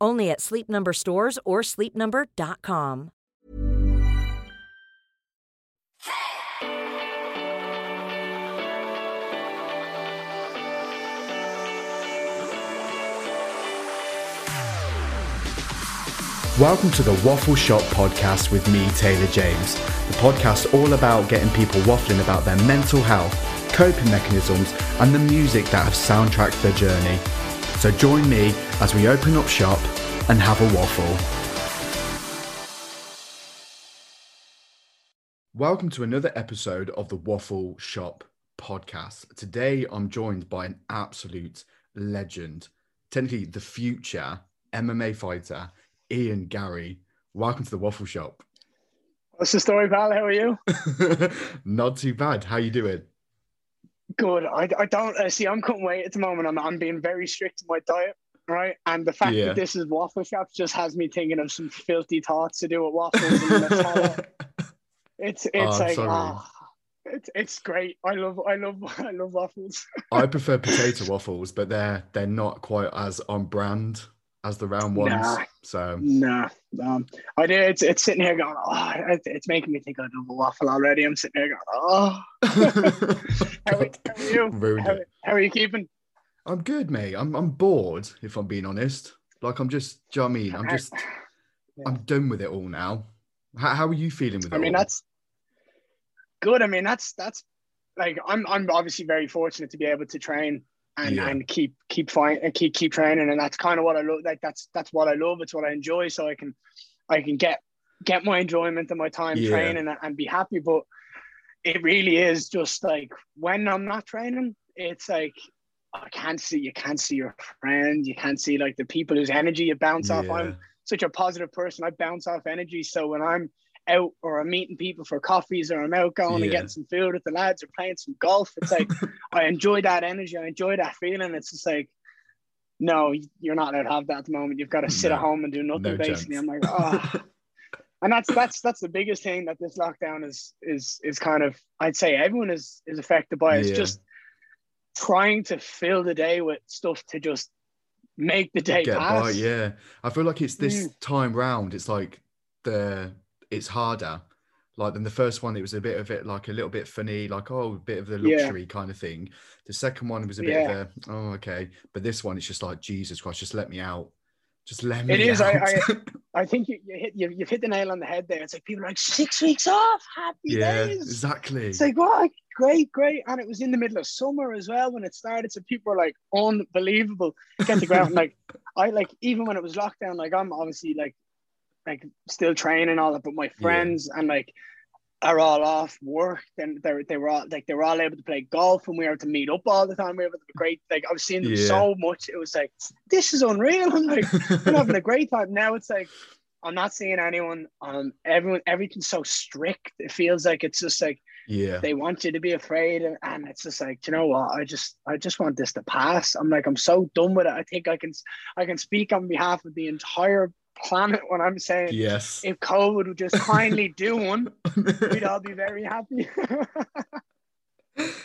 Only at Sleep Number stores or sleepnumber.com. Welcome to the Waffle Shop podcast with me, Taylor James. The podcast all about getting people waffling about their mental health, coping mechanisms, and the music that have soundtracked their journey. So join me as we open up shop and have a waffle. Welcome to another episode of the Waffle Shop podcast. Today I'm joined by an absolute legend, technically the future MMA fighter, Ian Garry. Welcome to the Waffle Shop. What's the story, pal? How are you? Not too bad. How you doing? Good. I, I don't uh, see. I'm cutting weight at the moment. I'm I'm being very strict in my diet, right? And the fact Yeah. that this is waffle shops just has me thinking of some filthy thoughts to do with waffles. and Nutella. it's it's Oh, like ah, it's it's great. I love I love I love waffles. I prefer potato waffles, but they're they're not quite as on brand as the round ones. Nah. So nah, um, I do. It's it's sitting here going. Oh, it's, it's making me think I love a waffle already. I'm sitting here going. Oh, how, are- how are you? How, how are you keeping? I'm good, mate. I'm I'm bored, if I'm being honest. Like I'm just, do you know what I mean? I'm just, I'm done with it all now. How, how are you feeling with it? I mean, all? that's good. I mean, that's that's like I'm I'm obviously very fortunate to be able to train and, Yeah. and keep keep fine and keep keep training, and that's kind of what I love. Like that's that's what I love. It's what I enjoy. So I can I can get get my enjoyment and my time Yeah. training and, and be happy. But it really is just like when I'm not training, it's like I can't see you can't see your friends, you can't see like the people whose energy you bounce off. Yeah. I'm such a positive person. I bounce off energy. So when I'm out or I'm meeting people for coffees or I'm out going Yeah. and getting some food with the lads or playing some golf, it's like I enjoy that energy. I enjoy that feeling. It's just like, no, you're not allowed to have that at the moment. You've got to sit No. at home and do nothing No basically. chance. I'm like, oh. and that's that's that's the biggest thing that this lockdown is is is kind of I'd say everyone is is affected by. It's Yeah. just trying to fill the day with stuff to just make the day get pass. by. Yeah, I feel like it's this Mm. time round. It's like the it's harder. Like than the first one, it was a bit of it, like a little bit funny, like oh, a bit of the Yeah. luxury kind of thing. The second one was a bit Yeah. of a oh, okay, but this one, it's just like Jesus Christ, just let me out, just let me. It is, I- out. I think you, you hit you, you've hit the nail on the head there. It's like people are like six weeks off, happy yeah, days. exactly. It's like what great, great, and it was in the middle of summer as well when it started. So people were like unbelievable. Get go out like I like even when it was lockdown, like I'm obviously like like still training all that, but my friends and like are all off work. Then they they were all like they were all able to play golf and we were to meet up all the time. We were able to be great. Like I was seeing them Yeah. so much. It was like this is unreal. I'm like I'm having a great time. Now it's like I'm not seeing anyone. Um, everyone, everything's so strict. It feels like it's just like yeah, they want you to be afraid, and, and it's just like, you know what? I just, I just want this to pass. I'm like, I'm so done with it. I think I can, I can speak on behalf of the entire planet when I'm saying, yes. if COVID would just kindly do one, we'd all be very happy.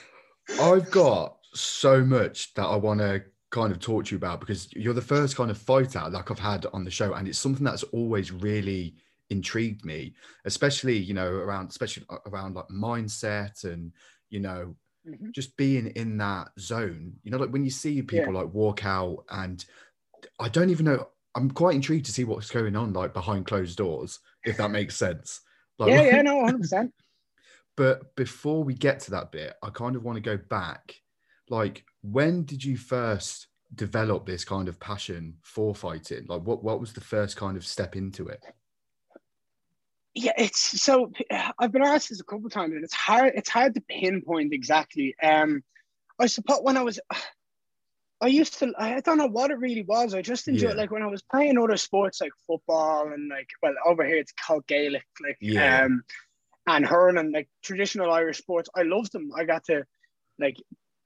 I've got so much that I want to kind of talk to you about because you're the first kind of fighter like I've had on the show, and it's something that's always really intrigued me, especially you know around especially around like mindset and you know Mhm. just being in that zone. You know, like when you see people like walk out, and I don't even know. I'm quite intrigued to see what's going on like behind closed doors, if that makes sense. Like, yeah, yeah, no, 100. percent but before we get to that bit, I kind of want to go back. Like, when did you first develop this kind of passion for fighting? Like, what what was the first kind of step into it? Yeah, it's so. I've been asked this a couple of times, and it's hard. It's hard to pinpoint exactly. Um, I suppose when I was, I used to. I don't know what it really was. I just enjoyed Yeah. like when I was playing other sports like football and like well over here it's called Gaelic, like Yeah. um, and hurling, like traditional Irish sports. I loved them. I got to like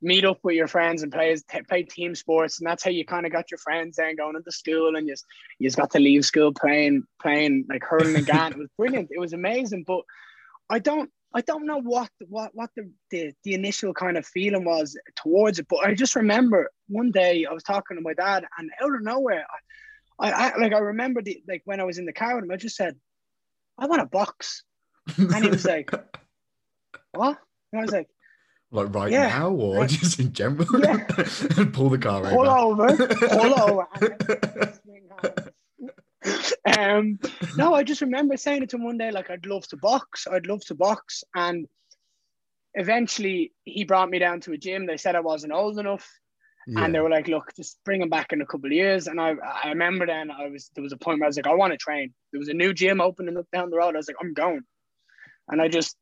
meet up with your friends and play t- play team sports, and that's how you kind of got your friends then going into school, and you just you just got to leave school playing playing like hurling and GAN. It was brilliant. It was amazing, but I don't I don't know what what what the, the the initial kind of feeling was towards it, but I just remember one day I was talking to my dad, and out of nowhere, I, I, I like I remember the like when I was in the car with him, I just said, "I want a box," and he was like, "What?" And I was like, like right Yeah. now, or Right. just in general? Yeah. and pull the car "Pull over. over, pull over." and swing. um, no, I just remember saying it to him one day, like I'd love to box, I'd love to box, and eventually he brought me down to a gym. They said I wasn't old enough, Yeah. and they were like, "Look, just bring him back in a couple of years." And I, I remember then I was there was a point where I was like, "I want to train." There was a new gym opening up down the road. I was like, "I'm going," and I just.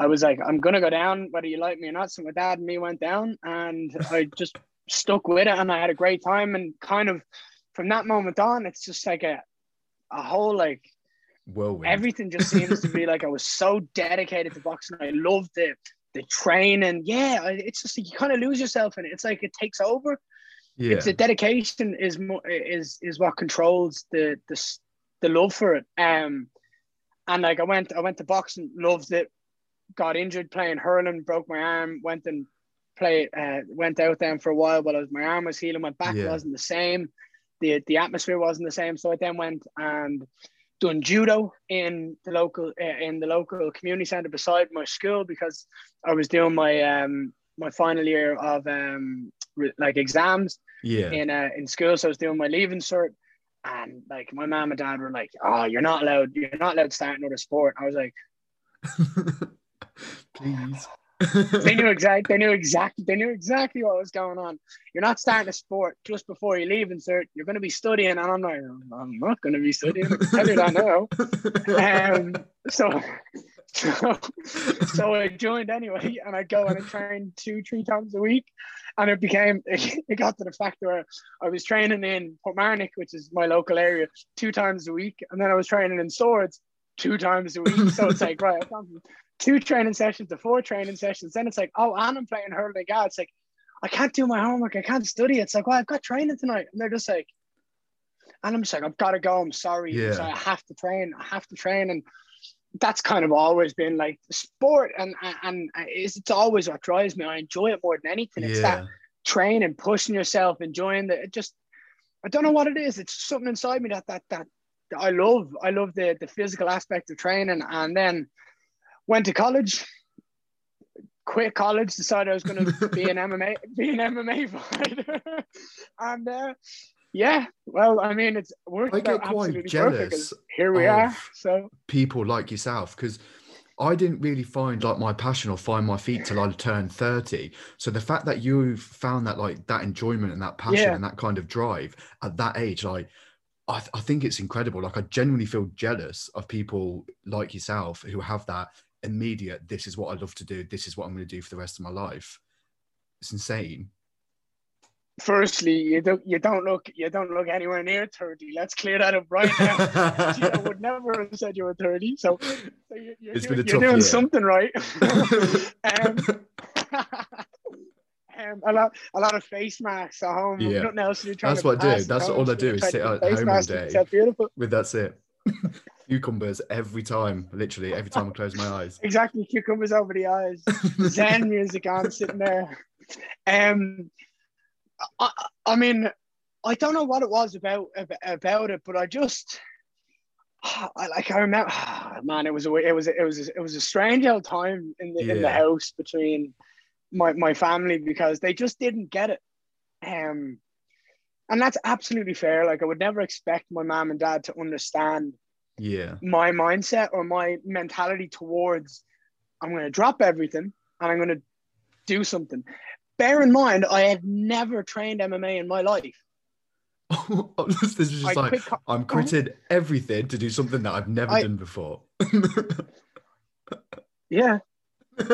I was like, I'm gonna go down, whether you like me or not. So my dad and me went down, and I just stuck with it, and I had a great time. And kind of from that moment on, it's just like a, a whole like Whirlwind. everything just seems to be like I was so dedicated to boxing. I loved the the training. Yeah, it's just like you kind of lose yourself in it. It's like it takes over. yeah. It's the dedication is is is what controls the the the love for it. Um, and like I went I went to boxing, loved it. Got injured playing hurling, broke my arm. Went and played. Uh, went out then for a while, but I was, my arm was healing. Went back, Yeah. wasn't the same. The the atmosphere wasn't the same. So I then went and done judo in the local uh, in the local community center beside my school because I was doing my um my final year of um re- like exams yeah. in uh, in school. So I was doing my leaving cert, and like my mom and dad were like, "Oh, you're not allowed. You're not allowed to start another sport." I was like, Please. They knew exactly. They knew exactly. They knew exactly what was going on. You're not starting a sport just before you leaving cert. You're going to be studying, and I'm like, I'm not going to be studying. I tell you that now. Um, so, so, so I joined anyway, and I go and I train two, three times a week, and it became. It got to the fact where I was training in Portmarnock, which is my local area, two times a week, and then I was training in Swords two times a week. So it's like, right, I've gone from two training sessions to four training sessions. Then it's like, oh, and I'm playing hurling. God, it's like, I can't do my homework. I can't study. It's like, well, I've got training tonight. And they're just like, and I'm just like, I've got to go. I'm sorry. Yeah. So I have to train. I have to train. And that's kind of always been like sport. And, and, and it's, it's always what drives me. I enjoy it more than anything. It's that yeah. training, pushing yourself, enjoying the, it just, I don't know what it is. It's something inside me that that that, that I love. I love the the physical aspect of training, and then went to college. Quit college, decided I was going to be an MMA, be an MMA fighter, and uh, yeah, well, I mean, it's worked I get out quite jealous Here we are. So people like yourself because I didn't really find like my passion or find my feet till I turned 30. So the fact that you've found that like that enjoyment and that passion Yeah. and that kind of drive at that age, like I, th- I think it's incredible. Like I genuinely feel jealous of people like yourself who have that immediate, this is what I love to do, this is what I'm going to do for the rest of my life. It's insane. firstly, you don't you don't look you don't look anywhere near thirty. Let's clear that up right now. I would never have said you were thirty. So, so you, you're, It's doing, you're doing something right. um, um, a lot a lot of face masks at home. Yeah. Nothing else to do. That's what I do. That's all I do is sit at home all day. Beautiful. With that's it. Cucumbers every time, literally every time I close my eyes. Exactly, cucumbers over the eyes. Zen music on sitting there. Um, I, I mean, I don't know what it was about about it, but I just, I like I remember, man, it was a it was a, it was a, it was a strange old time in the in the house between my my family because they just didn't get it, um, and that's absolutely fair. Like I would never expect my mom and dad to understand Yeah. my mindset or my mentality towards I'm going to drop everything and I'm going to do something. Bear in mind, I had never trained MMA in my life. this is just I like quit, I'm quitting everything to do something that I've never I- done before. Yeah,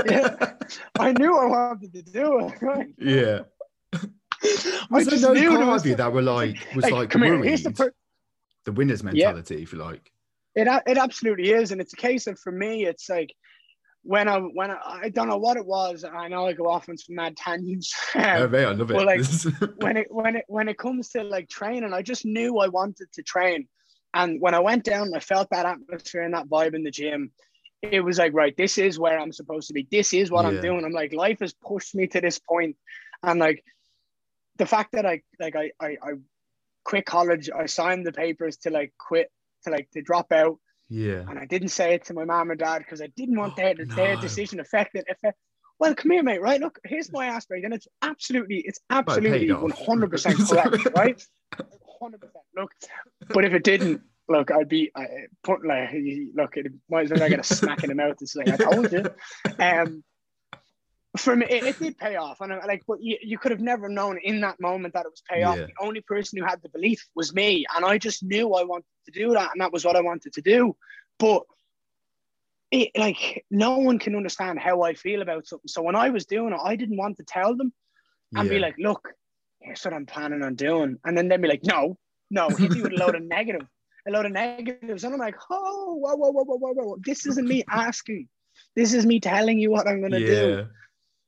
yeah. I knew I wanted to do it. Right? yeah. I Was there just no knew part was of you that were like was like, come here. worried? The per- the winner's mentality, if you like. it, it absolutely is, and it's a case of for me, it's like when I when I, I don't know what it was. I know I go off on some mad tangents. Oh, Um, mate, I love it. like, when it when it when it comes to like training, I just knew I wanted to train. And when I went down, I felt that atmosphere and that vibe in the gym. It was like, right, this is where I'm supposed to be. This is what I'm doing. I'm like, life has pushed me to this point, and like the fact that I like I I, I quit college, I signed the papers to like quit to like to drop out, yeah. and I didn't say it to my mom and dad because I didn't want Oh, their their decision affected. Affect, well, come here, mate. Right, look, here's my aspect, and it's absolutely, it's Well, it paid absolutely one hundred percent correct, right? Hundred percent. Look, but if it didn't, look, I'd be I, put like, look, it might as well I get a smack in the mouth. It's like I told you. Um, for me, it, it did pay off, and I, like, but you, you could have never known in that moment that it was pay off. Yeah. The only person who had the belief was me, and I just knew I wanted to do that, and that was what I wanted to do. But it like no one can understand how I feel about something. So when I was doing it, I didn't want to tell them and be like, look, here's what I'm planning on doing. And then they'd be like, no, no, hit me with a load of negative, a lot of negatives. And I'm like, oh, whoa, whoa, whoa, whoa, whoa, whoa. This isn't me asking. This is me telling you what I'm gonna yeah. do.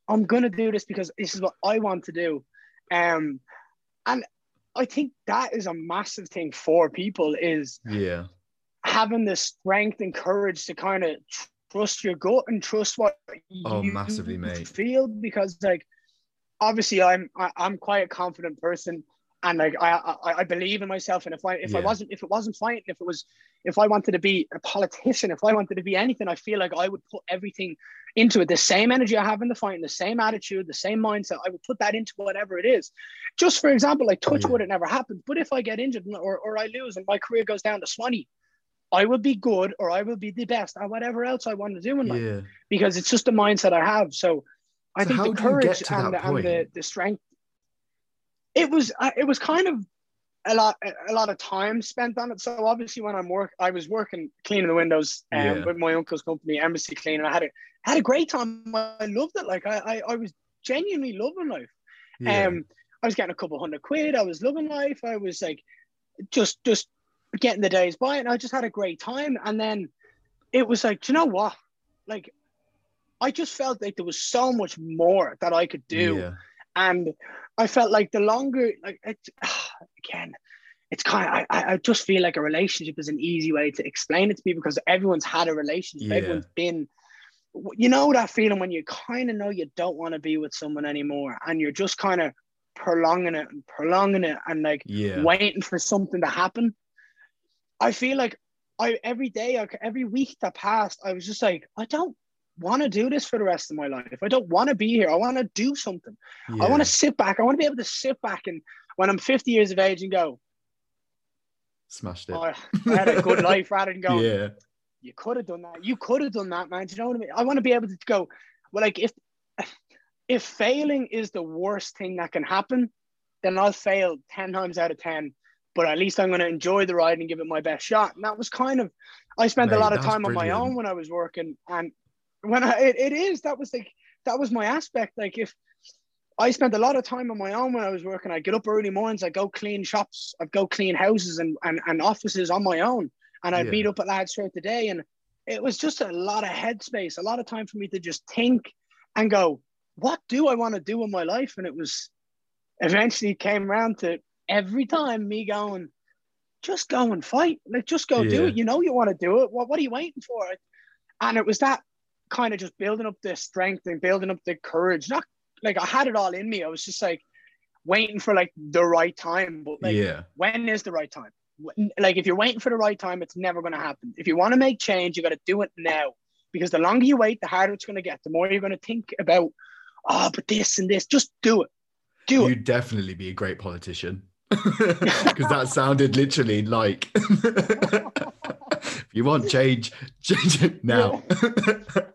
I'm gonna do this because this is what I want to do. Um, and I think that is a massive thing for people is Yeah. having the strength and courage to kind of trust your gut and trust what Oh, you massively, mate. feel because like obviously I'm I, I'm quite a confident person and like I, I I believe in myself and if I if I wasn't if it wasn't fighting if it was if I wanted to be a politician if I wanted to be anything I feel like I would put everything into it the same energy I have in the fighting the same attitude the same mindset I would put that into whatever it is just for example like touch Yeah. wood it never happens but if I get injured or, or I lose and my career goes down to Swanee I will be good or I will be the best at whatever else I want to do in life Yeah. because it's just the mindset I have. So I So think the do you get courage and, and the, the strength. It was uh, it was kind of a lot a lot of time spent on it. So obviously when I'm work, I was working cleaning the windows um, Yeah. with my uncle's company, Embassy Cleaning. I had a had a great time. I loved it. Like I I, I was genuinely loving life. Yeah. Um, I was getting a couple hundred quid. I was loving life. I was like, just just getting the days by, and I just had a great time. And then it was like, do you know what? Like, I just felt like there was so much more that I could do, Yeah. And I felt like the longer, like, it, again, it's kind of, I, I just feel like a relationship is an easy way to explain it to people because everyone's had a relationship. Yeah. Everyone's been, you know, that feeling when you kind of know you don't want to be with someone anymore and you're just kind of prolonging it and prolonging it and like Yeah. waiting for something to happen. I feel like I every day, every week that passed, I was just like, I don't want to do this for the rest of my life. I don't want to be here. I want to do something. I want to sit back. I want to be able to sit back and when I'm 50 years of age and go, Smashed it. oh, I had a good life rather than going, yeah. you could have done that. You could have done that, man. Do you know what I mean? I want to be able to go, well, like if if failing is the worst thing that can happen, then I'll fail 10 times out of 10. But at least I'm going to enjoy the ride and give it my best shot. And that was kind of, I spent Mate, a lot of time on my own when I was working. And when I, it, it is, that was like, that was my aspect. Like if I spent a lot of time on my own when I was working, I get up early mornings, I go clean shops, I'd go clean houses and, and, and offices on my own. And I'd Yeah. meet up at lads throughout the day. And it was just a lot of headspace, a lot of time for me to just think and go, what do I want to do in my life? And it was eventually came around to every time me going, just go and fight. Like just go do it. You know you want to do it. What what are you waiting for? And it was that kind of just building up the strength and building up the courage. Not like I had it all in me. I was just like waiting for like the right time. But like yeah. when is the right time? Like if you're waiting for the right time, it's never going to happen. If you want to make change, you got to do it now. Because the longer you wait, the harder it's going to get. The more you're going to think about, oh, but this and this. Just do it. Do it. You'd definitely be a great politician. Because that sounded literally like if you want change, change it now.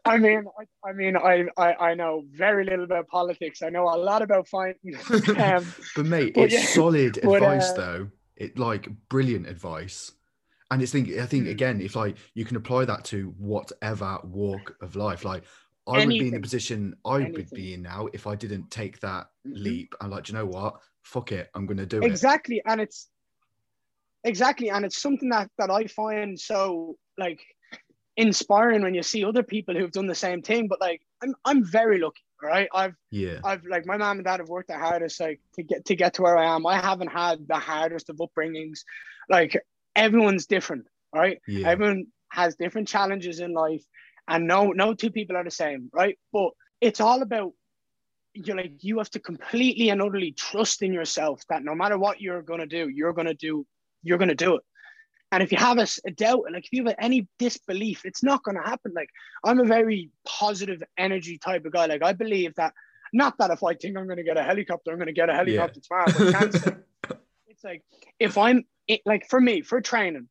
I mean, I, I mean, I, I, I know very little about politics. I know a lot about fighting. um, but mate, But it's yeah, solid but, advice uh, though. It like brilliant advice. And it's think I think Mm. again, if like you can apply that to whatever walk of life, like I would be in the position I would be in now if I didn't take that Mhm. leap. I'm like, "Do you know what? Fuck it, I'm gonna do it. exactly and it's exactly and it's something that that i find so like inspiring when you see other people who've done the same thing but like i'm, I'm very lucky right i've Yeah. i've like my mom and dad have worked the hardest like to get to get to where i am i haven't had the hardest of upbringings like everyone's different right Yeah. everyone has different challenges in life and no no two people are the same right but it's all about you're like you have to completely and utterly trust in yourself that no matter what you're going to do you're going to do you're to do it. And if you have a doubt like if you have any disbelief it's not going to happen. Like i'm a very positive energy type of guy. Like i believe that not that if i think i'm going to get a helicopter i'm going to get a helicopter tomorrow but it's like if I'm it, like for me for training,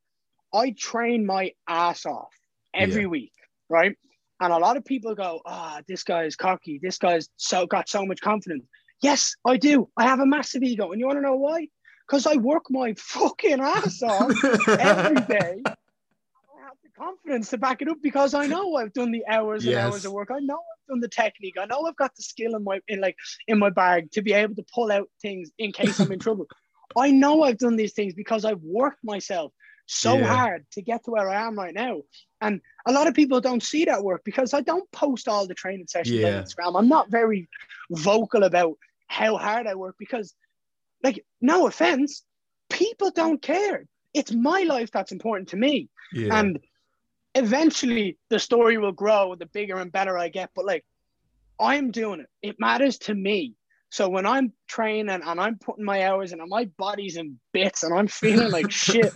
I train my ass off every Yeah. week, right? And a lot of people go, "Ah, this guy's cocky. This guy's so got so much confidence." Yes, I do. I have a massive ego, and you want to know why? Because I work my fucking ass off every day. I have the confidence to back it up because I know I've done the hours and hours of work. I know I've done the technique. I know I've got the skill in my in like in my bag to be able to pull out things in case I'm in trouble. I know I've done these things because I've worked myself so Yeah. hard to get to where I am right now. And a lot of people don't see that work because I don't post all the training sessions Yeah. on Instagram. I'm not very vocal about how hard I work because, like, no offense, people don't care. It's my life that's important to me. yeah. And eventually the story will grow the bigger and better I get. But like I'm doing it. It matters to me. So when I'm training and I'm putting my hours in and my body's in bits and I'm feeling like shit,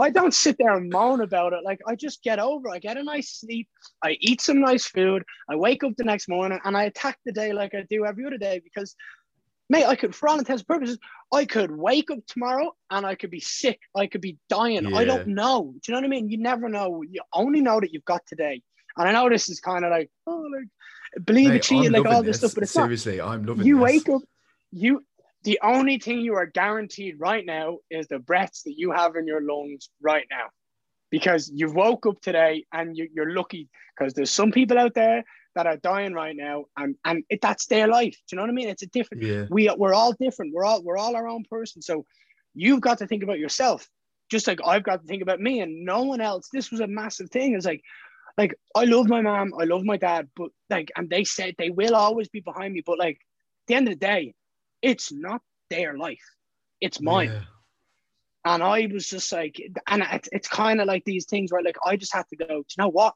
I don't sit there and moan about it. Like I just get over. it. I get a nice sleep. I eat some nice food. I wake up the next morning and I attack the day like I do every other day because mate, I could, for all intents and purposes, I could wake up tomorrow and I could be sick. I could be dying. I don't know. Do you know what I mean? You never know. You only know that you've got today. And I know this is kind of like, oh, like believe Mate, it, cheat, like all loving this stuff, but it's not. seriously, I'm loving it. You this. wake up, you. The only thing you are guaranteed right now is the breaths that you have in your lungs right now, because you've woke up today and you, you're lucky because there's some people out there that are dying right now, and and it, that's their life. Do you know what I mean? It's a different Yeah. we we're all different. We're all we're all our own person. So you've got to think about yourself, just like I've got to think about me and no one else. This was a massive thing. It's like, like I love my mom, I love my dad, but like, and they said they will always be behind me. But like, at the end of the day, it's not their life, it's mine. Yeah. And I was just like, and it's, it's kind of like these things where like I just had to go. Do you know what?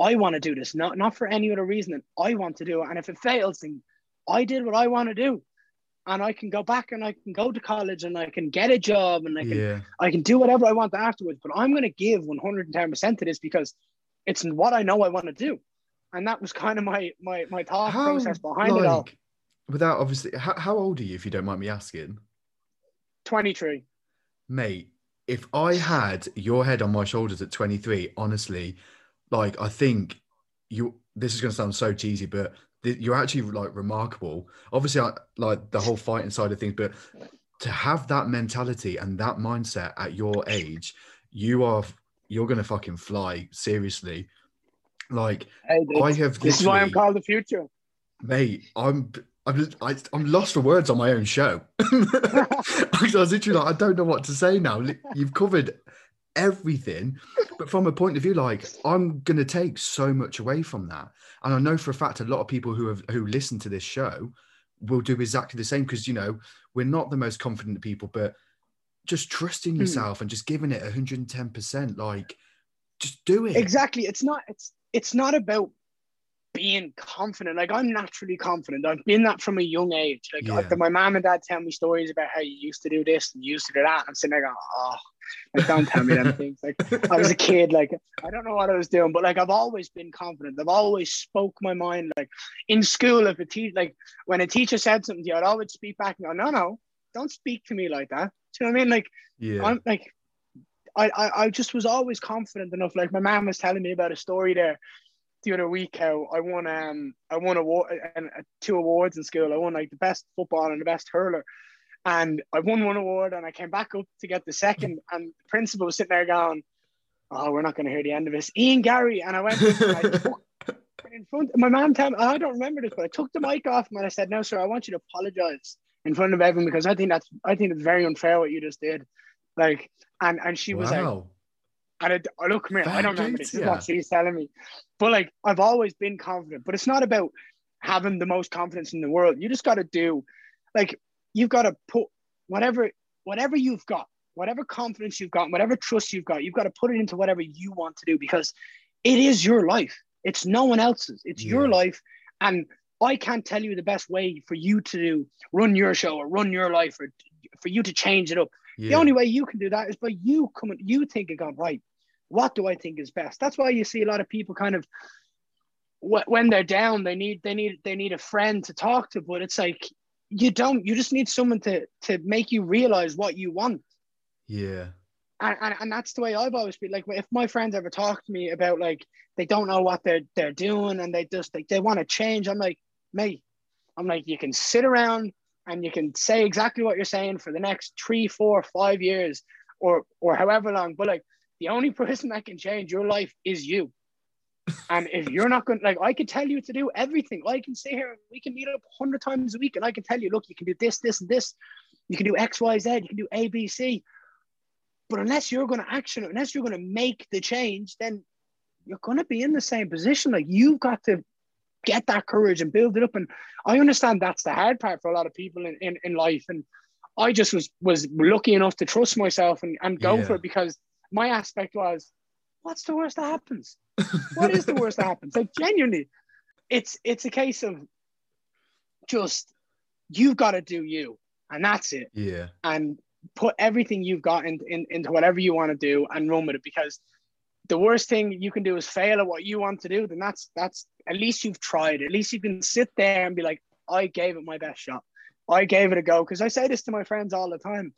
I want to do this, not not for any other reason. than I want to do it. And if it fails, then I did what I want to do. and I can go back and I can go to college and I can get a job and I can Yeah. I can do whatever I want afterwards. But I'm going to give 110% to this because it's what I know I want to do, and that was kind of my my my thought process behind it all. Without obviously, how, how old are you, if you don't mind me asking? 23. Mate, if I had your head on my shoulders at 23, honestly, like I think you this is going to sound so cheesy, but th- you're actually like remarkable. Obviously, I like the whole fighting side of things, but to have that mentality and that mindset at your age, you are you're going to fucking fly. Seriously, like Hey, I have. this is why I'm called the future. mate. I'm. I'm, I, I'm lost for words on my own show. I was literally like, I don't know what to say now. You've covered everything, but from a point of view, like I'm gonna take so much away from that, and I know for a fact a lot of people who have who listen to this show will do exactly the same because you know we're not the most confident people, but just trusting Hmm. yourself and just giving it 110 percent, like just do it. Exactly. It's not. It's it's not about being confident. Like I'm naturally confident. I've been that from a young age. Like Yeah. my mom and dad tell me stories about how you used to do this and you used to do that. I'm sitting there going, oh, like don't tell me them things. Like I was a kid. Like I don't know what I was doing, but like I've always been confident. I've always spoke my mind. Like in school, if a teacher, like when a teacher said something to you, I'd always speak back and go, no, no, don't speak to me like that. Do you know what I mean? Like Yeah, I'm like, I, I, I just was always confident enough. Like my mom was telling me about a story there the other week how I won um I won award and uh, two awards in school. I won like the best football and the best hurler. And I won one award and I came back up to get the second and the principal was sitting there going, Oh, we're not gonna hear the end of this. Ian Garry. And I went and I took in front my mom told me I don't remember this, but I took the mic off him and I said, No, sir, I want you to apologize in front of everyone because I think that's I think it's very unfair what you just did. Like and and she was like wow. And look, here, I don't Fair remember dues, this. This is yeah. what she's telling me. But like, I've always been confident, but it's not about having the most confidence in the world. You just got to do, like, you've got to put whatever, whatever you've got, whatever confidence you've got, whatever trust you've got, you've got to put it into whatever you want to do because it is your life. It's no one else's. It's your life. And I can't tell you the best way for you to do, run your show or run your life or for you to change it up. The only way you can do that is by you coming, you thinking, God, right, what do I think is best? That's why you see a lot of people kind of wh- when they're down, they need they need they need a friend to talk to, but it's like you don't. You just need someone to to make you realize what you want. yeah. And, and, and that's the way I've always been. Like if my friends ever talk to me about like they don't know what they're they're doing and they just like they want to change, I'm like, mate, I'm like, you can sit around and you can say exactly what you're saying for the next three, four, five years, or or however long. But like the only person that can change your life is you. And if you're not going, like, I can tell you to do everything. I can sit here, we can meet up a hundred times a week, and I can tell you, look, you can do this, this, and this. You can do X, Y, Z. You can do A, B, C. But unless you're going to action unless you're going to make the change, then you're going to be in the same position. Like you've got to get that courage and build it up. And I understand that's the hard part for a lot of people in, in, in life. And I just was was lucky enough to trust myself and, and go Yeah. for it because my aspect was, what's the worst that happens? What is the worst that happens? Like genuinely, it's it's a case of just you've got to do you, and that's it Yeah. and put everything you've got in, in, into whatever you want to do and run with it because the worst thing you can do is fail at what you want to do then that's that's at least you've tried at least you can sit there and be like i gave it my best shot i gave it a go because i say this to my friends all the time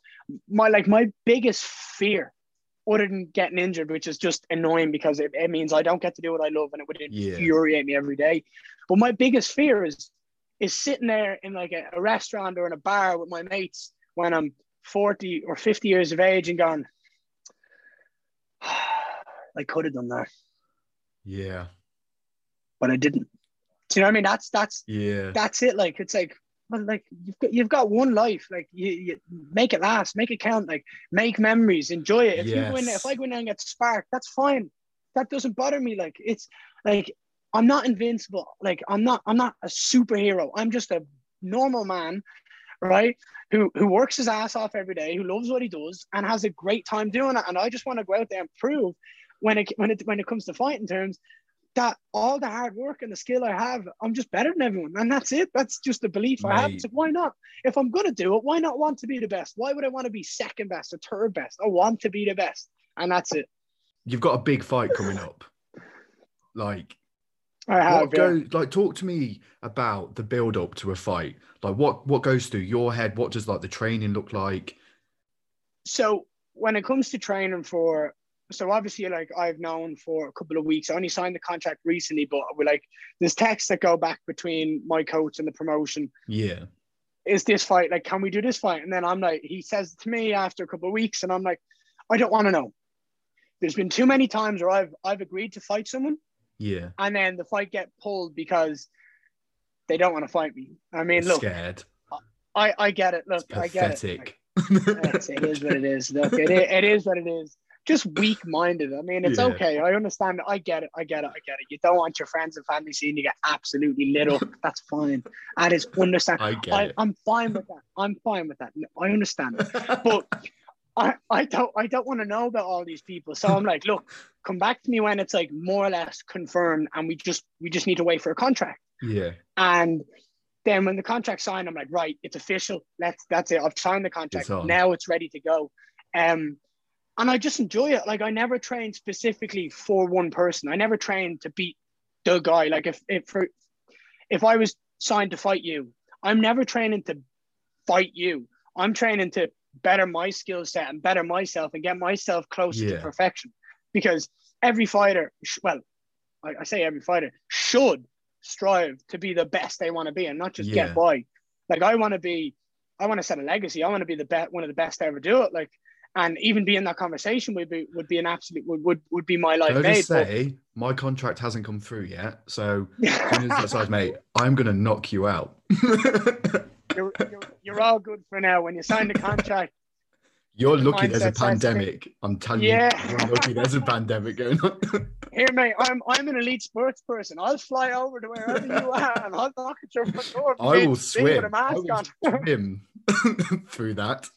my like my biggest fear other than getting injured which is just annoying because it, it means i don't get to do what i love and it would Yeah. infuriate me every day but my biggest fear is is sitting there in like a, a restaurant or in a bar with my mates when i'm 40 or 50 years of age and gone i could have done that Yeah. but i didn't do you know what i mean that's that's Yeah. that's it like it's like well, like you've got, you've got one life like you, you make it last make it count like make memories enjoy it. If you go in there, Yes. if i go in there and get sparked that's fine. That doesn't bother me like it's like i'm not invincible. Like i'm not i'm not a superhero. I'm just a normal man right who who works his ass off every day who loves what he does and has a great time doing it. And i just want to go out there and prove when it when it when it comes to fighting terms that all the hard work and the skill I have, I'm just better than everyone. And that's it. That's just the belief I have. Mate. So why not? If I'm gonna do it, why not want to be the best? Why would I want to be second best or third best? I want to be the best. And that's it. You've got a big fight coming up. Like, I have what yeah. goes like talk to me about the build up to a fight like what what goes through your head what does like the training look like so when it comes to training for so obviously like I've known for a couple of weeks. I only signed the contract recently, but we're like there's texts that go back between my coach and the promotion. yeah Is this fight like can we do this fight? And then I'm like, he says to me after a couple of weeks, and I'm like, I don't want to know. There's been too many times where I've I've agreed to fight someone yeah and then the fight get pulled because they don't want to fight me. I mean, look, scared I, I get it. Look, I get it. pathetic It's- what it is. Look, it, it is what it is. Just weak minded. I mean, it's Yeah. okay. I understand. I get it. I get it. I get it. You don't want your friends and family seeing you get absolutely lit up. That's fine. That is understand. i get I, it I'm fine with that. I'm fine with that. I understand. But I, I don't I don't want to know about all these people. So I'm like, look, come back to me when it's like more or less confirmed and we just we just need to wait for a contract. yeah And then when the contract signed, I'm like, right, it's official. Let's that's it. I've signed the contract. It's. Now it's ready to go. Um, and I just enjoy it. Like I never trained specifically for one person. I never trained to beat the guy. Like if if for, if I was signed to fight you, I'm never training to fight you. I'm training to better my skill set and better myself and get myself closer Yeah. to perfection. Because every fighter, sh- well, I, I say every fighter should strive to be the best they want to be and not just Yeah. get by. Like I want to be, I want to set a legacy. I want to be the best, one of the best to ever do it. Like, and even be in that conversation would be would be an absolute would would, would be my life Can I made. just But- say my contract hasn't come through yet so as soon as that size mate i'm gonna knock you out you're, you're, you're all good for now. When you sign the contract, you're lucky there's a pandemic i'm telling Yeah. you you're lucky there's a pandemic going on here, mate, I'm I'm an elite sports person. I'll fly over to wherever you are and I'll knock at your front door. i will swim with a I mask will on. swim through that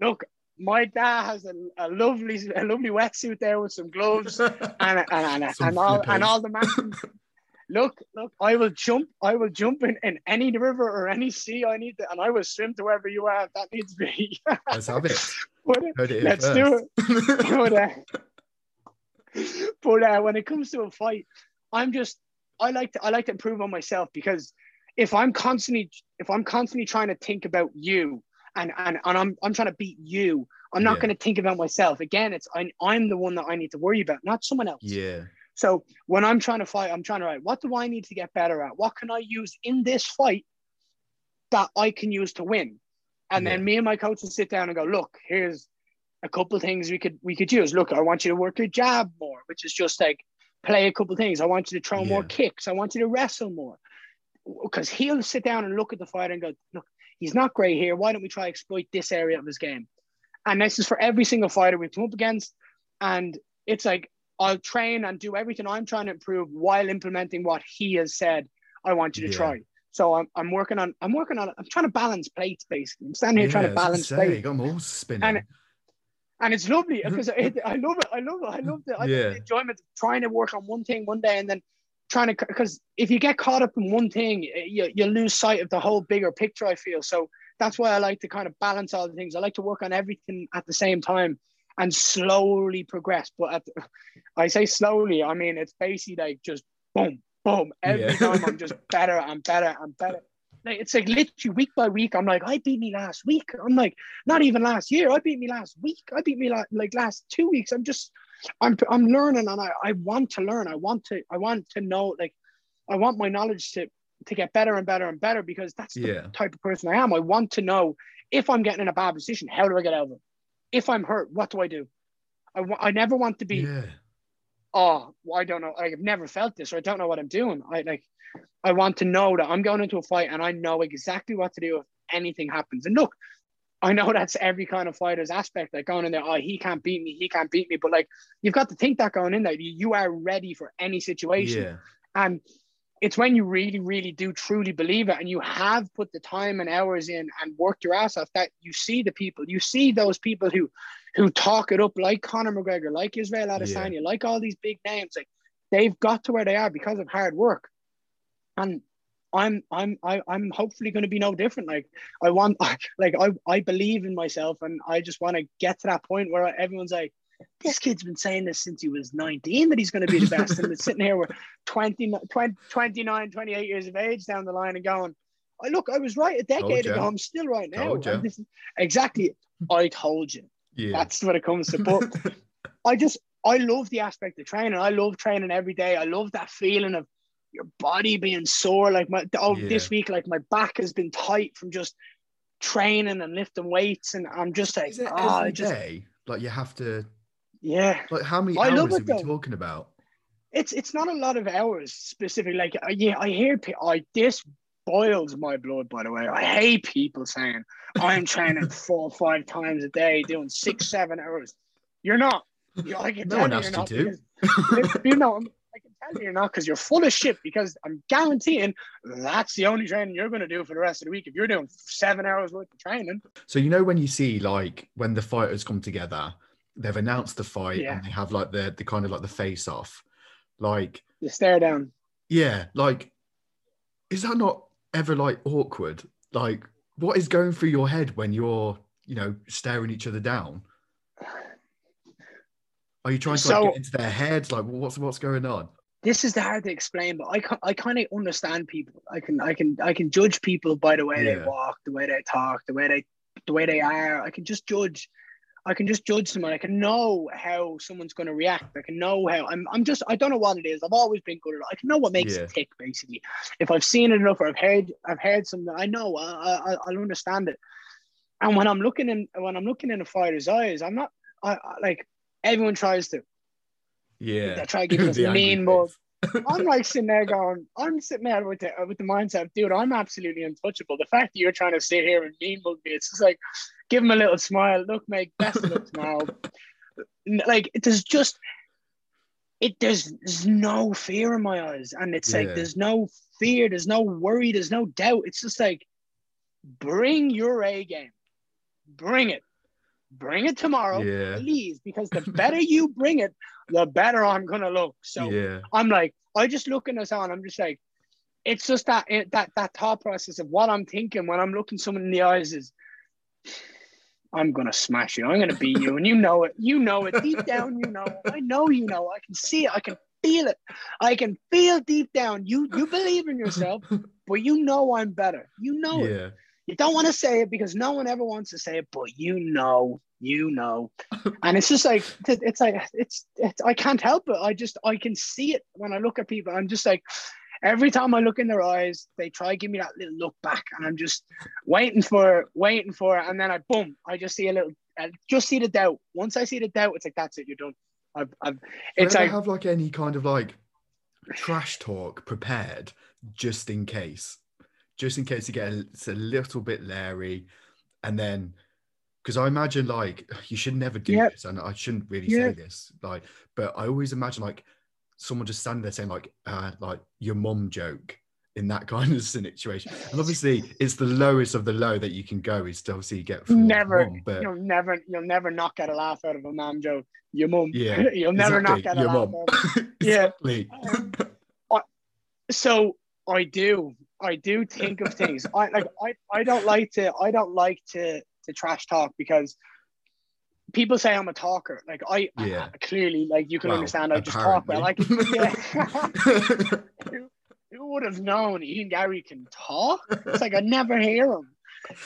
Look, my dad has a, a lovely a lovely wetsuit there with some gloves and and, and, Some and all and all the matching. Look, look, I will jump. I will jump in, in any river or any sea I need to, and I will swim to wherever you are. If that needs to be. let's have it But, it Let's do it. but, uh, but uh, when it comes to a fight, I'm just I like to I like to improve on myself because if I'm constantly if I'm constantly trying to think about you and and, and I'm I'm trying to beat you, I'm not Yeah. going to think about myself. Again, it's I, I'm the one that I need to worry about, not someone else. yeah So when I'm trying to fight, I'm trying to write, what do I need to get better at? What can I use in this fight that I can use to win? And then me and my coach will sit down and go, look, here's a couple of things we could we could use. Look, I want you to work your jab more, which is just like play a couple of things. I want you to throw more kicks. I want you to wrestle more. Because he'll sit down and look at the fighter and go, look, he's not great here. Why don't we try exploit this area of his game? And this is for every single fighter we've come up against. And it's like I'll train and do everything I'm trying to improve while implementing what he has said I want you to Yeah. try. So I'm, I'm working on I'm working on I'm trying to balance plates basically. I'm standing here trying to balance say, plates. them all spinning And- And it's lovely because it, I love it. I love it. I love the, I love Yeah. the enjoyment of trying to work on one thing one day and then trying to because if you get caught up in one thing, eh, you, you lose sight of the whole bigger picture. I feel so that's why I like to kind of balance all the things. I like to work on everything at the same time and slowly progress. But at the, I say slowly, I mean it's basically like just boom, boom. Every Yeah. time I'm just better and better and better. Like it's like literally week by week. I'm like, I beat me last week. I'm like, not even last year. I beat me last week. I beat me la- like last two weeks. I'm just, I'm, I'm learning and I, I want to learn. I want to, I want to know, like, I want my knowledge to, to get better and better and better because that's the Yeah. type of person I am. I want to know if I'm getting in a bad position, how do I get out of it? If I'm hurt, what do I do? I, never want to be, yeah oh, well, I don't know. I've never felt this or I don't know what I'm doing. I like, I want to know that I'm going into a fight and I know exactly what to do if anything happens. And look, I know that's every kind of fighter's aspect, like going in there, oh, he can't beat me, he can't beat me. But like, you've got to think that going in there, you, you are ready for any situation. yeah And it's when you really, really do truly believe it and you have put the time and hours in and worked your ass off that you see the people, you see those people who who talk it up like Conor McGregor, like Israel Adesanya, like all these big names. Like they've got to where they are because of hard work. And I'm I'm I, I'm hopefully going to be no different. Like I want like I I believe in myself and I just want to get to that point where everyone's like, this kid's been saying this since he was 19 that he's going to be the best. and it's sitting here with 20, 20, 29, 28 years of age down the line and going, I look, I was right a decade ago. I'm still right now. Is, exactly. I told you. Yeah. That's what it comes to. But I just I love the aspect of training. I love training every day. I love that feeling of your body being sore. Like my oh, yeah. this week, like my back has been tight from just training and lifting weights, and I'm just like, oh, I just day? like you have to. Yeah. Like how many I hours are we talking about? It's it's not a lot of hours specifically. Like yeah, I hear I this boils my blood. By the way, I hate people saying I'm training four or five times a day, doing six seven hours. You're not. You're can no one not to. Because, you know, I can tell you you're not because you're full of shit. Because I'm guaranteeing that's the only training you're going to do for the rest of the week if you're doing seven hours worth of training. So you know when you see like when the fighters come together, they've announced the fight yeah. and they have like the the kind of like the face off, like the stare down. Yeah, like is that not ever like awkward? Like what is going through your head when you're you know staring each other down? Are you trying to so, like, get into their heads? Like, what's what's going on? This is hard to explain, but I I kind of understand people. I can I can I can judge people by the way yeah. they walk, the way they talk, the way they the way they are. I can just judge. I can just judge someone. I can know how someone's going to react. I can know how I'm. I'm just. I don't know what it is. I've always been good at. It. I can know what makes yeah. it tick. Basically, if I've seen it enough or I've heard, I've heard something. I know. I, I, I'll understand it. And when I'm looking in, when I'm looking in a fighter's eyes, I'm not. I, I like everyone tries to. Yeah. They try to give us mean mug. I'm like sitting there going, I'm sitting there with the uh, with the mindset, dude, I'm absolutely untouchable. The fact that you're trying to sit here and mean mug me, it's just like, give him a little smile. Look, mate, best of luck tomorrow. like there's just it there's, there's no fear in my eyes. And it's yeah. like there's no fear, there's no worry, there's no doubt. It's just like bring your A game. Bring it bring it tomorrow, yeah. please, because the better you bring it, the better I'm gonna look. So yeah. I'm like, I just looking us on. I'm just like, it's just that that that thought process of what I'm thinking when I'm looking someone in the eyes is, I'm gonna smash you. I'm gonna beat you, and you know it. You know it deep down. You know. I know you know. I can see it. I can feel it. I can feel deep down. You you believe in yourself, but you know I'm better. You know yeah. it. You don't want to say it because no one ever wants to say it, but you know, you know. and it's just like it's like it's, it's I can't help it. I just I can see it when I look at people. I'm just like every time I look in their eyes, they try to give me that little look back, and I'm just waiting for waiting for it, and then I boom, I just see a little, I just see the doubt. Once I see the doubt, it's like that's it, you're done. I've, I've it's like have like any kind of like trash talk prepared just in case just in case you get a, little bit leery, and then because I imagine like you should never do yep. this, and I shouldn't really yep. say this, like, but I always imagine like someone just standing there saying like, uh, like your mom joke in that kind of situation. And obviously, it's the lowest of the low that you can go is to obviously get never, mom, but you'll never, you'll never not get a laugh out of a mom joke. Your mom, yeah, you'll never exactly. not get a your laugh. Mom. exactly. Yeah. Um, so I do. I do think of things. I like I, I don't like to I don't like to to trash talk because people say I'm a talker. Like I, yeah. I clearly like you can understand I just talk well. Like yeah. who, who, would have known Ian Garry can talk? It's like I never hear him.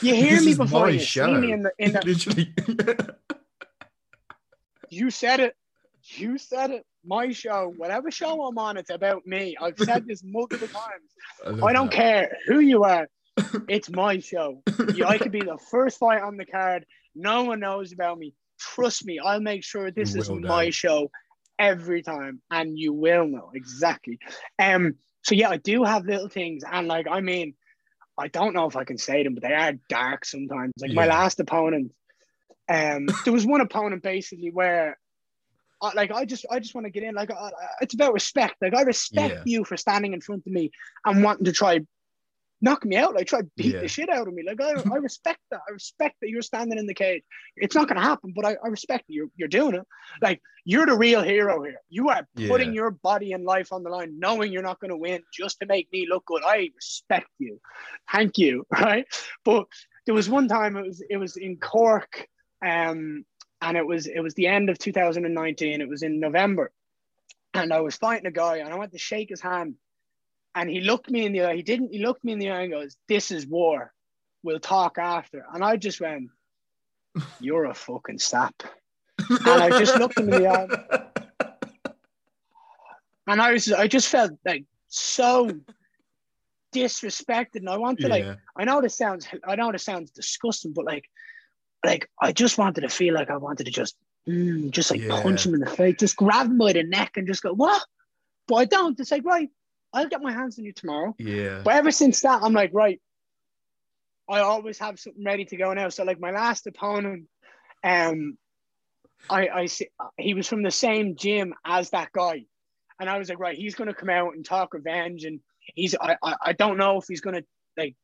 You hear this me before you show. see me in the in the literally. you said it. You said it my show, whatever show I'm on, it's about me. I've said this multiple times. I, I don't that. care who you are. It's my show. I could be the first fight on the card. No one knows about me. Trust me, I'll make sure this is my show every time, and you will know exactly. Um. So yeah, I do have little things, and like I mean, I don't know if I can say them, but they are dark sometimes. Like yeah. my last opponent, um, there was one opponent basically where I, like I just I just want to get in. Like it's about respect. Like I respect yeah. you for standing in front of me and wanting to try knock me out, like try beat Yeah. the shit out of me. Like I, I respect that. I respect that you're standing in the cage. It's not gonna happen, but I, I respect that you're you're doing it. Like you're the real hero here. You are putting Yeah. your body and life on the line, knowing you're not gonna win just to make me look good. I respect you. Thank you. Right. But there was one time it was it was in Cork, um, and it was it was the end of 2019. It was in November, and I was fighting a guy, and I went to shake his hand, and he looked me in the eye. He didn't. He looked me in the eye and goes, "This is war. We'll talk after." And I just went, "You're a fucking sap." And I just looked him in the eye, and I was I just felt like so disrespected, and I wanted to like I know this sounds I know this sounds disgusting, but like like I just wanted to feel like I wanted to just mm, just like Yeah. punch him in the face, just grab him by the neck and just go, What? But I don't. It's like, right, I'll get my hands on you tomorrow. Yeah. But ever since that, I'm like, right, I always have something ready to go now. So like my last opponent, um, I I see he was from the same gym as that guy, and I was like, right, he's gonna come out and talk revenge, and he's I I, I don't know if he's gonna like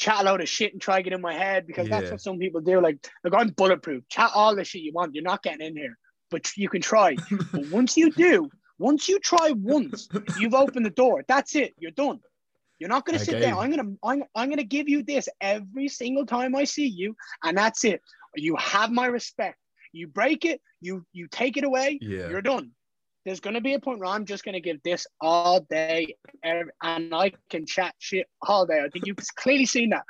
chat a load of shit and try to get in my head because that's what some people do. Like, like I'm bulletproof. Chat all the shit you want. You're not getting in here, but you can try. but once you do, once you try once, you've opened the door. That's it. You're done. You're not gonna sit Okay. there. I'm gonna I'm, I'm gonna give you this every single time I see you, and that's it. You have my respect. You break it, you you take it away, Yeah. you're done. There's gonna be a point where I'm just gonna give this all day, and I can chat shit all day. I think you've clearly seen that.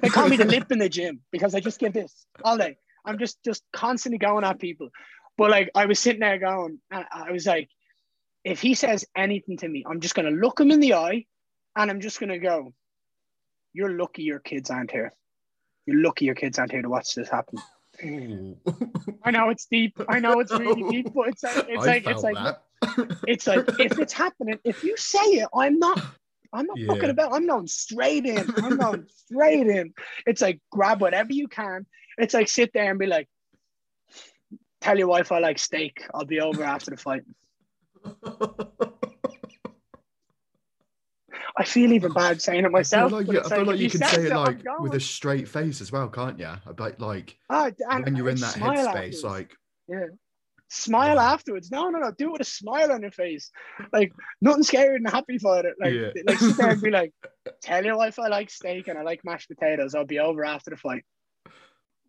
They call me the lip in the gym because I just give this all day. I'm just just constantly going at people. But like I was sitting there going, and I was like, if he says anything to me, I'm just gonna look him in the eye, and I'm just gonna go, "You're lucky your kids aren't here. You're lucky your kids aren't here to watch this happen." I know it's deep. I know it's really deep, but it's like it's I like it's like that. it's like if it's happening, if you say it, I'm not. I'm not Yeah. fucking about. I'm going straight in. I'm going straight in. It's like grab whatever you can. It's like sit there and be like, tell your wife I like steak. I'll be over after the fight. I feel even bad saying it I feel myself. like you, I feel like you can say it like with a straight face as well, can't you? Like, like Ah, and when you're in that headspace, afterwards. like Yeah. Smile Wow. afterwards. No, no, no. Do it with a smile on your face. Like nothing scarier than a happy fighter. Like, Yeah. like sit there and be like, tell your wife I like steak and I like mashed potatoes. I'll be over after the fight.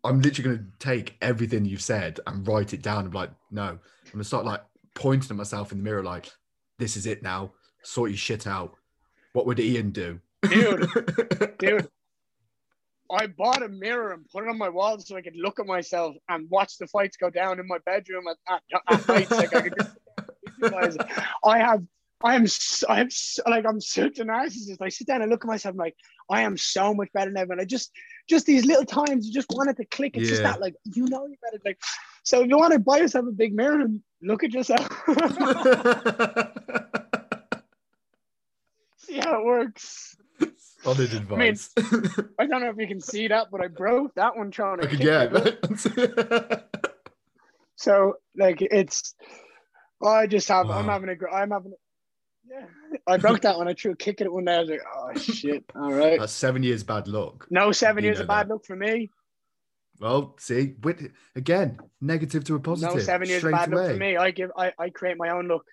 I'm literally going to take everything you've said and write it down. and be like, no, I'm going to start like pointing at myself in the mirror, like, this is it now. Sort your shit out. What would Ian do? Dude, dude. I bought a mirror and put it on my wall so I could look at myself and watch the fights go down in my bedroom at, at, at nights. Like I could just. I have, I am, I am like I'm such a narcissist. I sit down and look at myself I'm like I am so much better than everyone. I just, just these little times you just wanted to click. It's just Yeah. that like you know you're better. Like so, if you want to buy yourself a big mirror and look at yourself, see how it works. Solid advice. I don't know if you can see that, but I broke that one trying to. Okay, yeah. So like it's, I just have. I'm having a. I'm having. A, yeah, I broke that one. I threw a kick at it one day. I was like, oh shit. All right. That's seven years bad luck. No seven You years of bad that. luck for me. Well, see, with, again, negative to a positive. No seven years bad luck for me. I give. I, I create my own luck.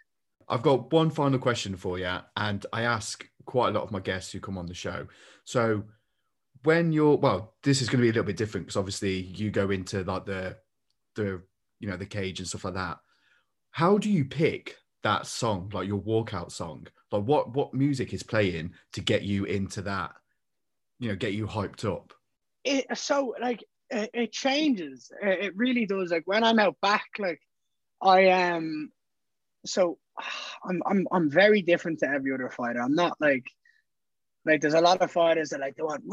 I've got one final question for you, and I ask quite a lot of my guests who come on the show. So, when you're well, this is going to be a little bit different because obviously you go into like the the you know the cage and stuff like that. How do you pick that song, like your walkout song? Like what what music is playing to get you into that? You know, get you hyped up. it so like it, it changes it, it really does like when i'm out back like i am so I'm, I'm i'm very different to every other fighter. I'm not like like there's a lot of fighters that like they want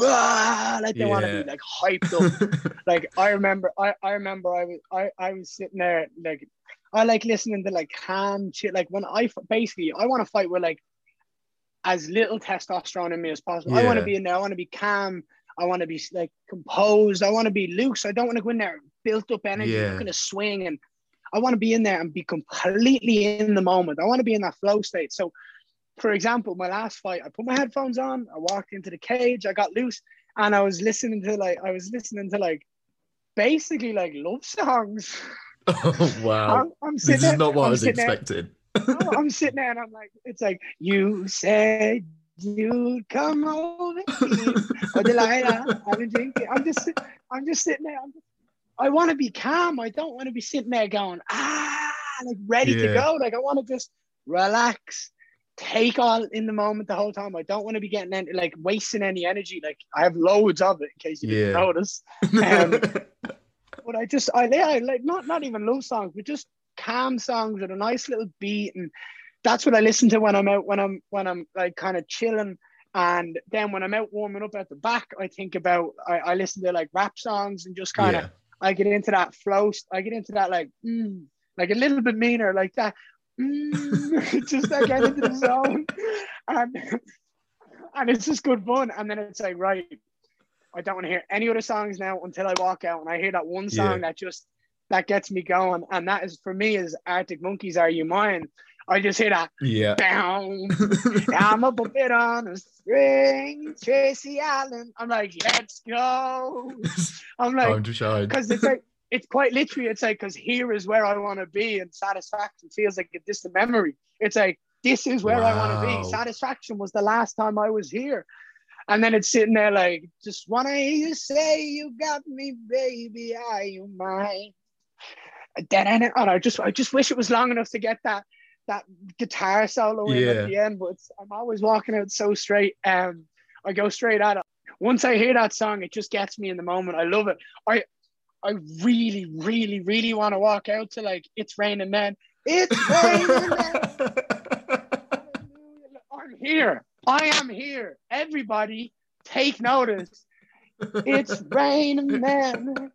like they want to be like hyped up. Like I remember I, I remember I was I, I was sitting there like I like listening to like calm shit. Like when I basically I want to fight with like as little testosterone in me as possible. I want to be in there. I want to be calm. I want to be like composed. I want to be loose. I don't want to go in there built up energy. Yeah. looking to swing and I want to be in there and be completely in the moment I want to be in that flow state so for example, my last fight, I put my headphones on, I walked into the cage, I got loose, and I was listening to like I was listening to like basically like love songs. Oh wow! I'm, I'm this is there- not what I I'm was sitting there- expecting. Oh, I'm sitting there and I'm like, it's like, you said you'd come over here. Oh, Delilah, I've been drinking. I'm just, I'm just sitting there. I'm just, I want to be calm. I don't want to be sitting there going, ah, like ready to go. Like I want to just relax, take all in the moment the whole time. I don't want to be getting any, like wasting any energy. Like I have loads of it in case you didn't Yeah. notice. Um, but I just I yeah, I like not not even love songs, but just calm songs with a nice little beat, and that's what I listen to when I'm out when I'm when I'm like kind of chilling. And then when I'm out warming up at the back, I think about I, I listen to like rap songs and just kind of yeah. I get into that flow. I get into that like mm, like a little bit meaner like that. Mm, just I get into the zone, and and it's just good fun. And then it's like right, I don't want to hear any other songs now until I walk out and I hear that one song Yeah. that just that gets me going. And that is for me is Arctic Monkeys. Are you mine? I just hear that. Yeah. I'm up a bit on a string, Tracy Allen. I'm like, let's go. I'm like, Time to shine. because it's like it's quite literally it's like because here is where I want to be and satisfaction feels like a distant memory. It's like this is where I want to be. Satisfaction was the last time I was here. And then it's sitting there like, just wanna hear you say you got me, baby, are you mine? And I just I just wish it was long enough to get that that guitar solo in Yeah. at the end, but I'm always walking out so straight. Um I go straight at it. Once I hear that song, it just gets me in the moment. I love it. I I really, really, really want to walk out to like it's raining men. It's raining men. I'm here. I am here. Everybody, take notice. It's raining men.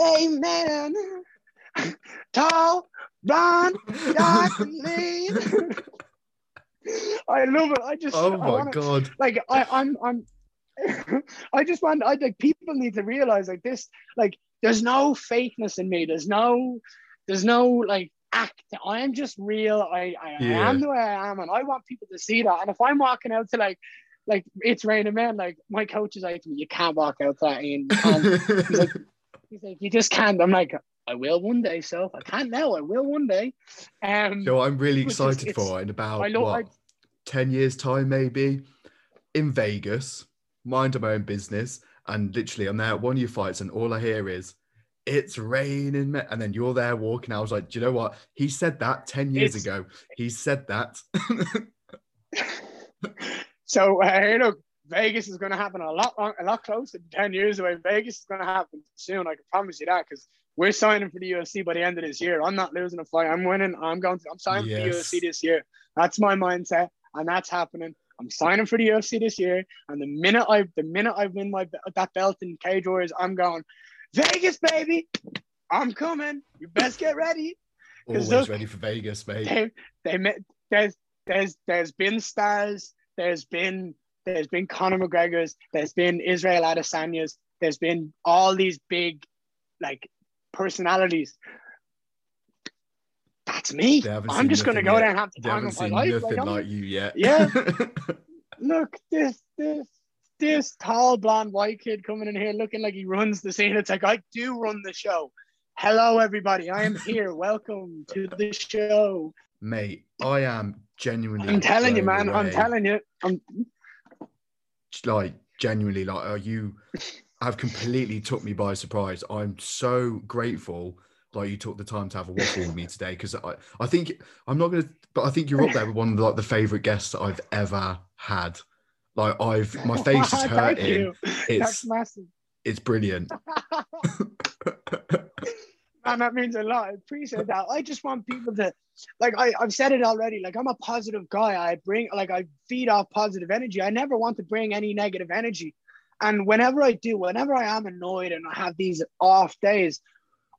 Amen. Tall, blonde, dark. I love it. I just. oh I my wanna- god. like I, I'm I'm I just want I like people need to realize like this like there's no fakeness in me there's no there's no like act I am just real I I, Yeah. I am the way I am and I want people to see that and if I'm walking out to like like it's raining men like my coach is like you can't walk out to that Ian um, he's like he's like you just can't I'm like I will one day so I can't now I will one day um So I'm really is- excited for it in about I love- what, I- 10 years time maybe in Vegas, mind my own business. And literally I'm there at one of your fights and all I hear is it's raining. me-" And then you're there walking. I was like, do you know what? He said that 10 years It's- ago. He said that. So uh, hey, look, Vegas is going to happen a lot, long, a lot closer than ten years away. Vegas is going to happen soon. I can promise you that because we're signing for the UFC by the end of this year. I'm not losing a fight. I'm winning. I'm going. To, I'm signing for the UFC this year. That's my mindset, and that's happening. I'm signing for the UFC this year, and the minute I, the minute I win my that belt in Cage Warriors, I'm going Vegas, baby. I'm coming. You best get ready. Always look- ready for Vegas, mate. they they met there's there's there's been stars there's been there's been Conor McGregor's there's been Israel Adesanya's there's been all these big like personalities that's me I'm just gonna go yet. there and have the time of my life nothing I'm- like you yet. Yeah. look this this this tall blonde white kid coming in here looking like he runs the scene it's like I do run the show hello everybody I am here welcome to the show Mate, I am genuinely. I'm telling you, man. I'm telling you. I'm like genuinely like uh, you have completely took me by surprise i'm so grateful like you took the time to have a waffle with me today because i i think i'm not gonna but i think you're up there with one of the, like the favorite guests that i've ever had like i've my face is hurting it's That's massive. it's brilliant Man, that means a lot. I appreciate that. I just want people to, like, I, I've said it already. Like, I'm a positive guy. I bring, like, I feed off positive energy. I never want to bring any negative energy. And whenever I do, whenever I am annoyed and I have these off days,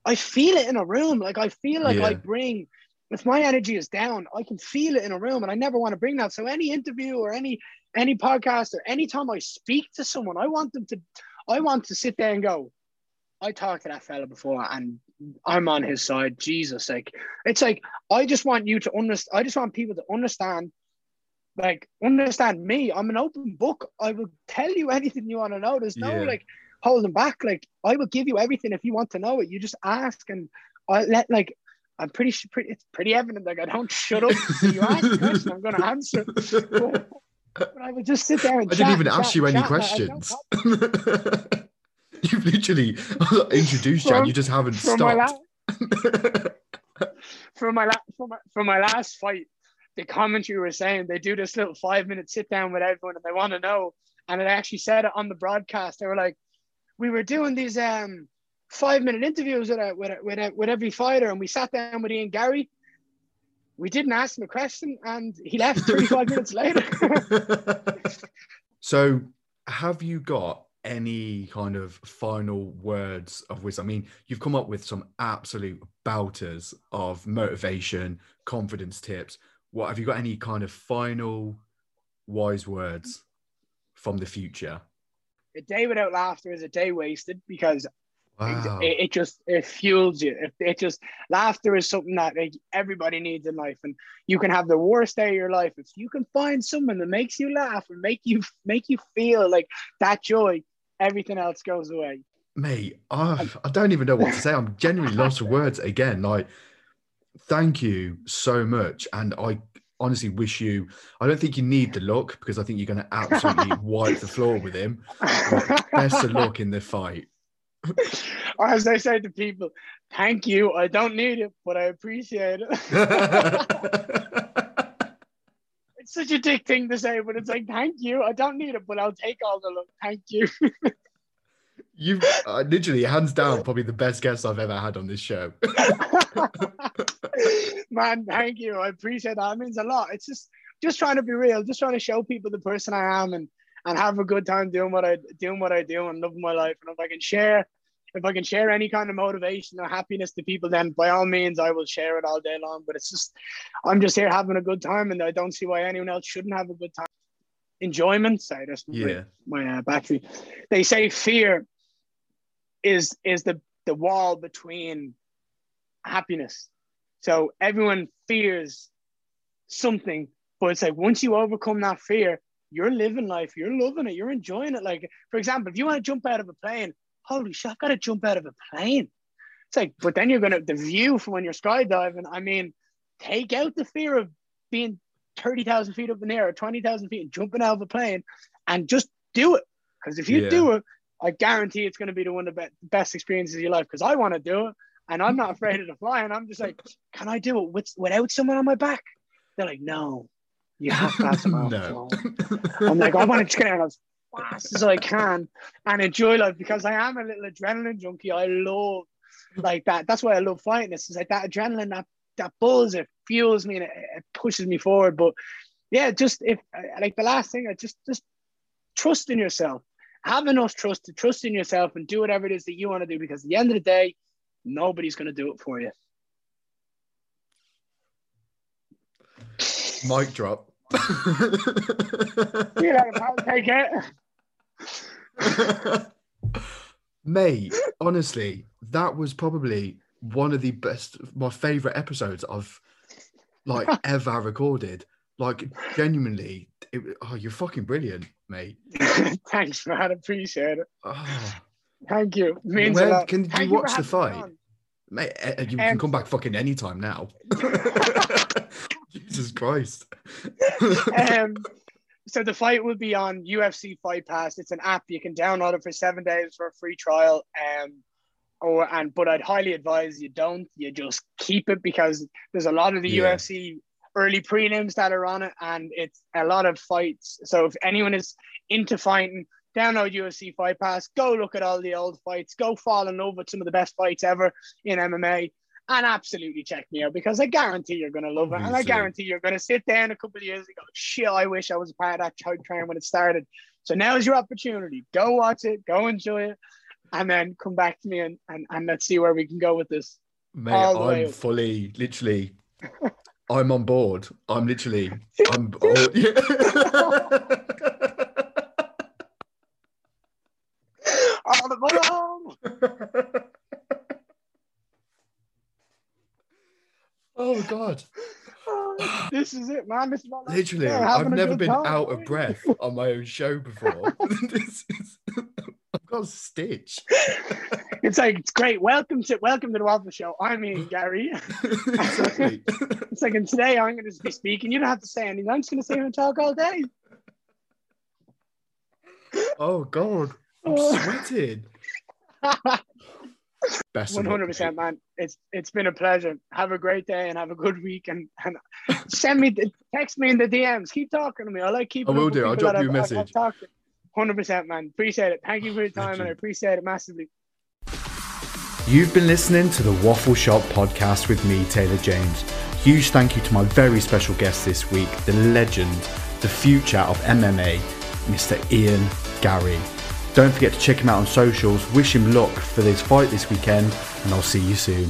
I feel it in a room. Like, I feel like I bring, if my energy is down, I can feel it in a room, and I never want to bring that. So any interview or any any podcast or anytime I speak to someone, I want them to, I want to sit there and go, I talked to that fella before, and I'm on his side. Jesus, like it's like I just want you to understand. I just want people to understand like understand me. I'm an open book. I will tell you anything you want to know. There's no Yeah. like holding back. Like I will give you everything if you want to know it. You just ask, and I let like. I'm pretty sure pretty, it's pretty evident. Like I don't shut up. You ask a question, I'm going to answer. But, but I would just sit there and I didn't even ask chat, you any chat, and I- I questions. You've literally introduced you, and you just haven't from my stopped. la- from my, la- from my from my last fight, the commentary were saying they do this little five minute sit down with everyone and they want to know. And it actually said it on the broadcast. They were like, we were doing these um five minute interviews with uh, with uh, with, uh, with every fighter, and we sat down with Ian Garry. We didn't ask him a question, and he left 35 minutes later. so, have you got any kind of final words of wisdom? I mean, you've come up with some absolute bouters of motivation, confidence tips. What have you got? Any kind of final wise words from the future? a day without laughter is a day wasted because Wow. it, it just it fuels you it, it just laughter is something that like, everybody needs in life and you can have the worst day of your life if you can find someone that makes you laugh and make you make you feel like that joy everything else goes away Mate, I, I don't even know what to say. I'm genuinely lost for words again. Like, thank you so much. And I honestly wish you, I don't think you need the luck because I think you're going to absolutely wipe the floor with him. Best of luck in the fight. as I say to people thank you I don't need it but I appreciate it it's such a dick thing to say but it's like thank you I don't need it but I'll take all the love thank you You've uh, literally, hands down, probably the best guest I've ever had on this show. Man, thank you. I appreciate that. It means a lot. It's just just trying to be real, just trying to show people the person I am and and have a good time doing what I doing what I do and loving my life. And if I can share if I can share any kind of motivation or happiness to people, then by all means I will share it all day long. But it's just I'm just here having a good time and I don't see why anyone else shouldn't have a good time. Enjoyment, sorry, that's my, Yeah. my uh, battery. They say fear is is the the wall between happiness. So everyone fears something, but it's like once you overcome that fear, you're living life, you're loving it, you're enjoying it. Like, for example, if you want to jump out of a plane, holy shit, I've got to jump out of a plane. It's like, but then you're gonna the view from when you're skydiving. I mean, take out the fear of being 30,000 feet up in the air or 20,000 feet and jumping out of a plane and just do it. Because if you Yeah. do it, I guarantee it's going to be the one of the best experiences of your life. Because I want to do it and I'm not afraid of the flying. I'm just like, can I do it with, without someone on my back? They're like, no, you have to have someone no. I'm like, I want to get out as fast as I can and enjoy life because I am a little adrenaline junkie. I love like that. That's why I love fighting. This is like that adrenaline, that that buzz. It fuels me and it, it pushes me forward. But yeah, just if like the last thing, I just just trust in yourself. Have enough trust to trust in yourself and do whatever it is that you want to do. Because at the end of the day, nobody's going to do it for you. Mic drop. You know, I'll take it. Mate, honestly, that was probably one of the best, my favorite episodes I've like ever recorded. Like, genuinely, it, oh, you're fucking brilliant, mate. Thanks, man. Appreciate it. Oh, Thank you. It means Where- a lot. can you Thank for watch the fight? on. mate, eh, you Um, can come back fucking anytime now. Jesus Christ. um, so the fight will be on UFC Fight Pass. It's an app you can download it for seven days for a free trial. Um, or and but I'd highly advise you don't. You just keep it because there's a lot of the Yeah. UFC early prelims that are on it, and it's a lot of fights. So if anyone is into fighting, download UFC Fight Pass. Go look at all the old fights. Go fall in love with some of the best fights ever in MMA. And absolutely check me out because I guarantee you're going to love it. And I guarantee you're going to sit down a couple of years ago. Shit, I wish I was a part of that hype train when it started. So now's your opportunity. Go watch it, go enjoy it, and then come back to me and, and, and let's see where we can go with this. Mate, All the way I'm fully, literally, I'm on board. I'm literally, I'm. Oh, the oh God. this is it, man. This is my. Literally, Yeah, I've never been time. out of breath on my own show before. This is- I've got a stitch. It's like it's great. Welcome to welcome to the Waffle Show. I'm Ian Garry. exactly. It's like, and today I'm going to be speaking. You don't have to say anything. I'm just going to sit here and talk all day. Oh God, I'm Oh. sweating. Best One hundred percent, man. It's it's been a pleasure. Have a great day and have a good week. And, and send me, the, text me in the DMs. Keep talking to me. I like keeping. I will do. I'll drop you a I've- message. Hundred percent, man. Appreciate it. Thank you for your time, and I appreciate it massively. You've been listening to the Waffle Shop podcast with me, Taylor James. Huge thank you to my very special guest this week, the legend, the future of MMA, Mr. Ian Garry. Don't forget to check him out on socials. Wish him luck for his fight this weekend, and I'll see you soon.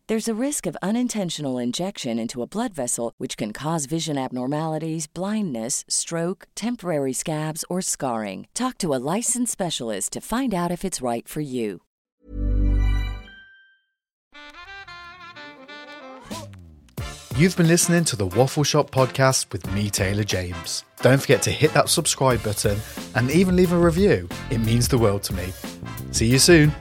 There's a risk of unintentional injection into a blood vessel, which can cause vision abnormalities, blindness, stroke, temporary scabs, or scarring. Talk to a licensed specialist to find out if it's right for you. You've been listening to the Waffle Shop podcast with me, Taylor James. Don't forget to hit that subscribe button and even leave a review. It means the world to me. See you soon.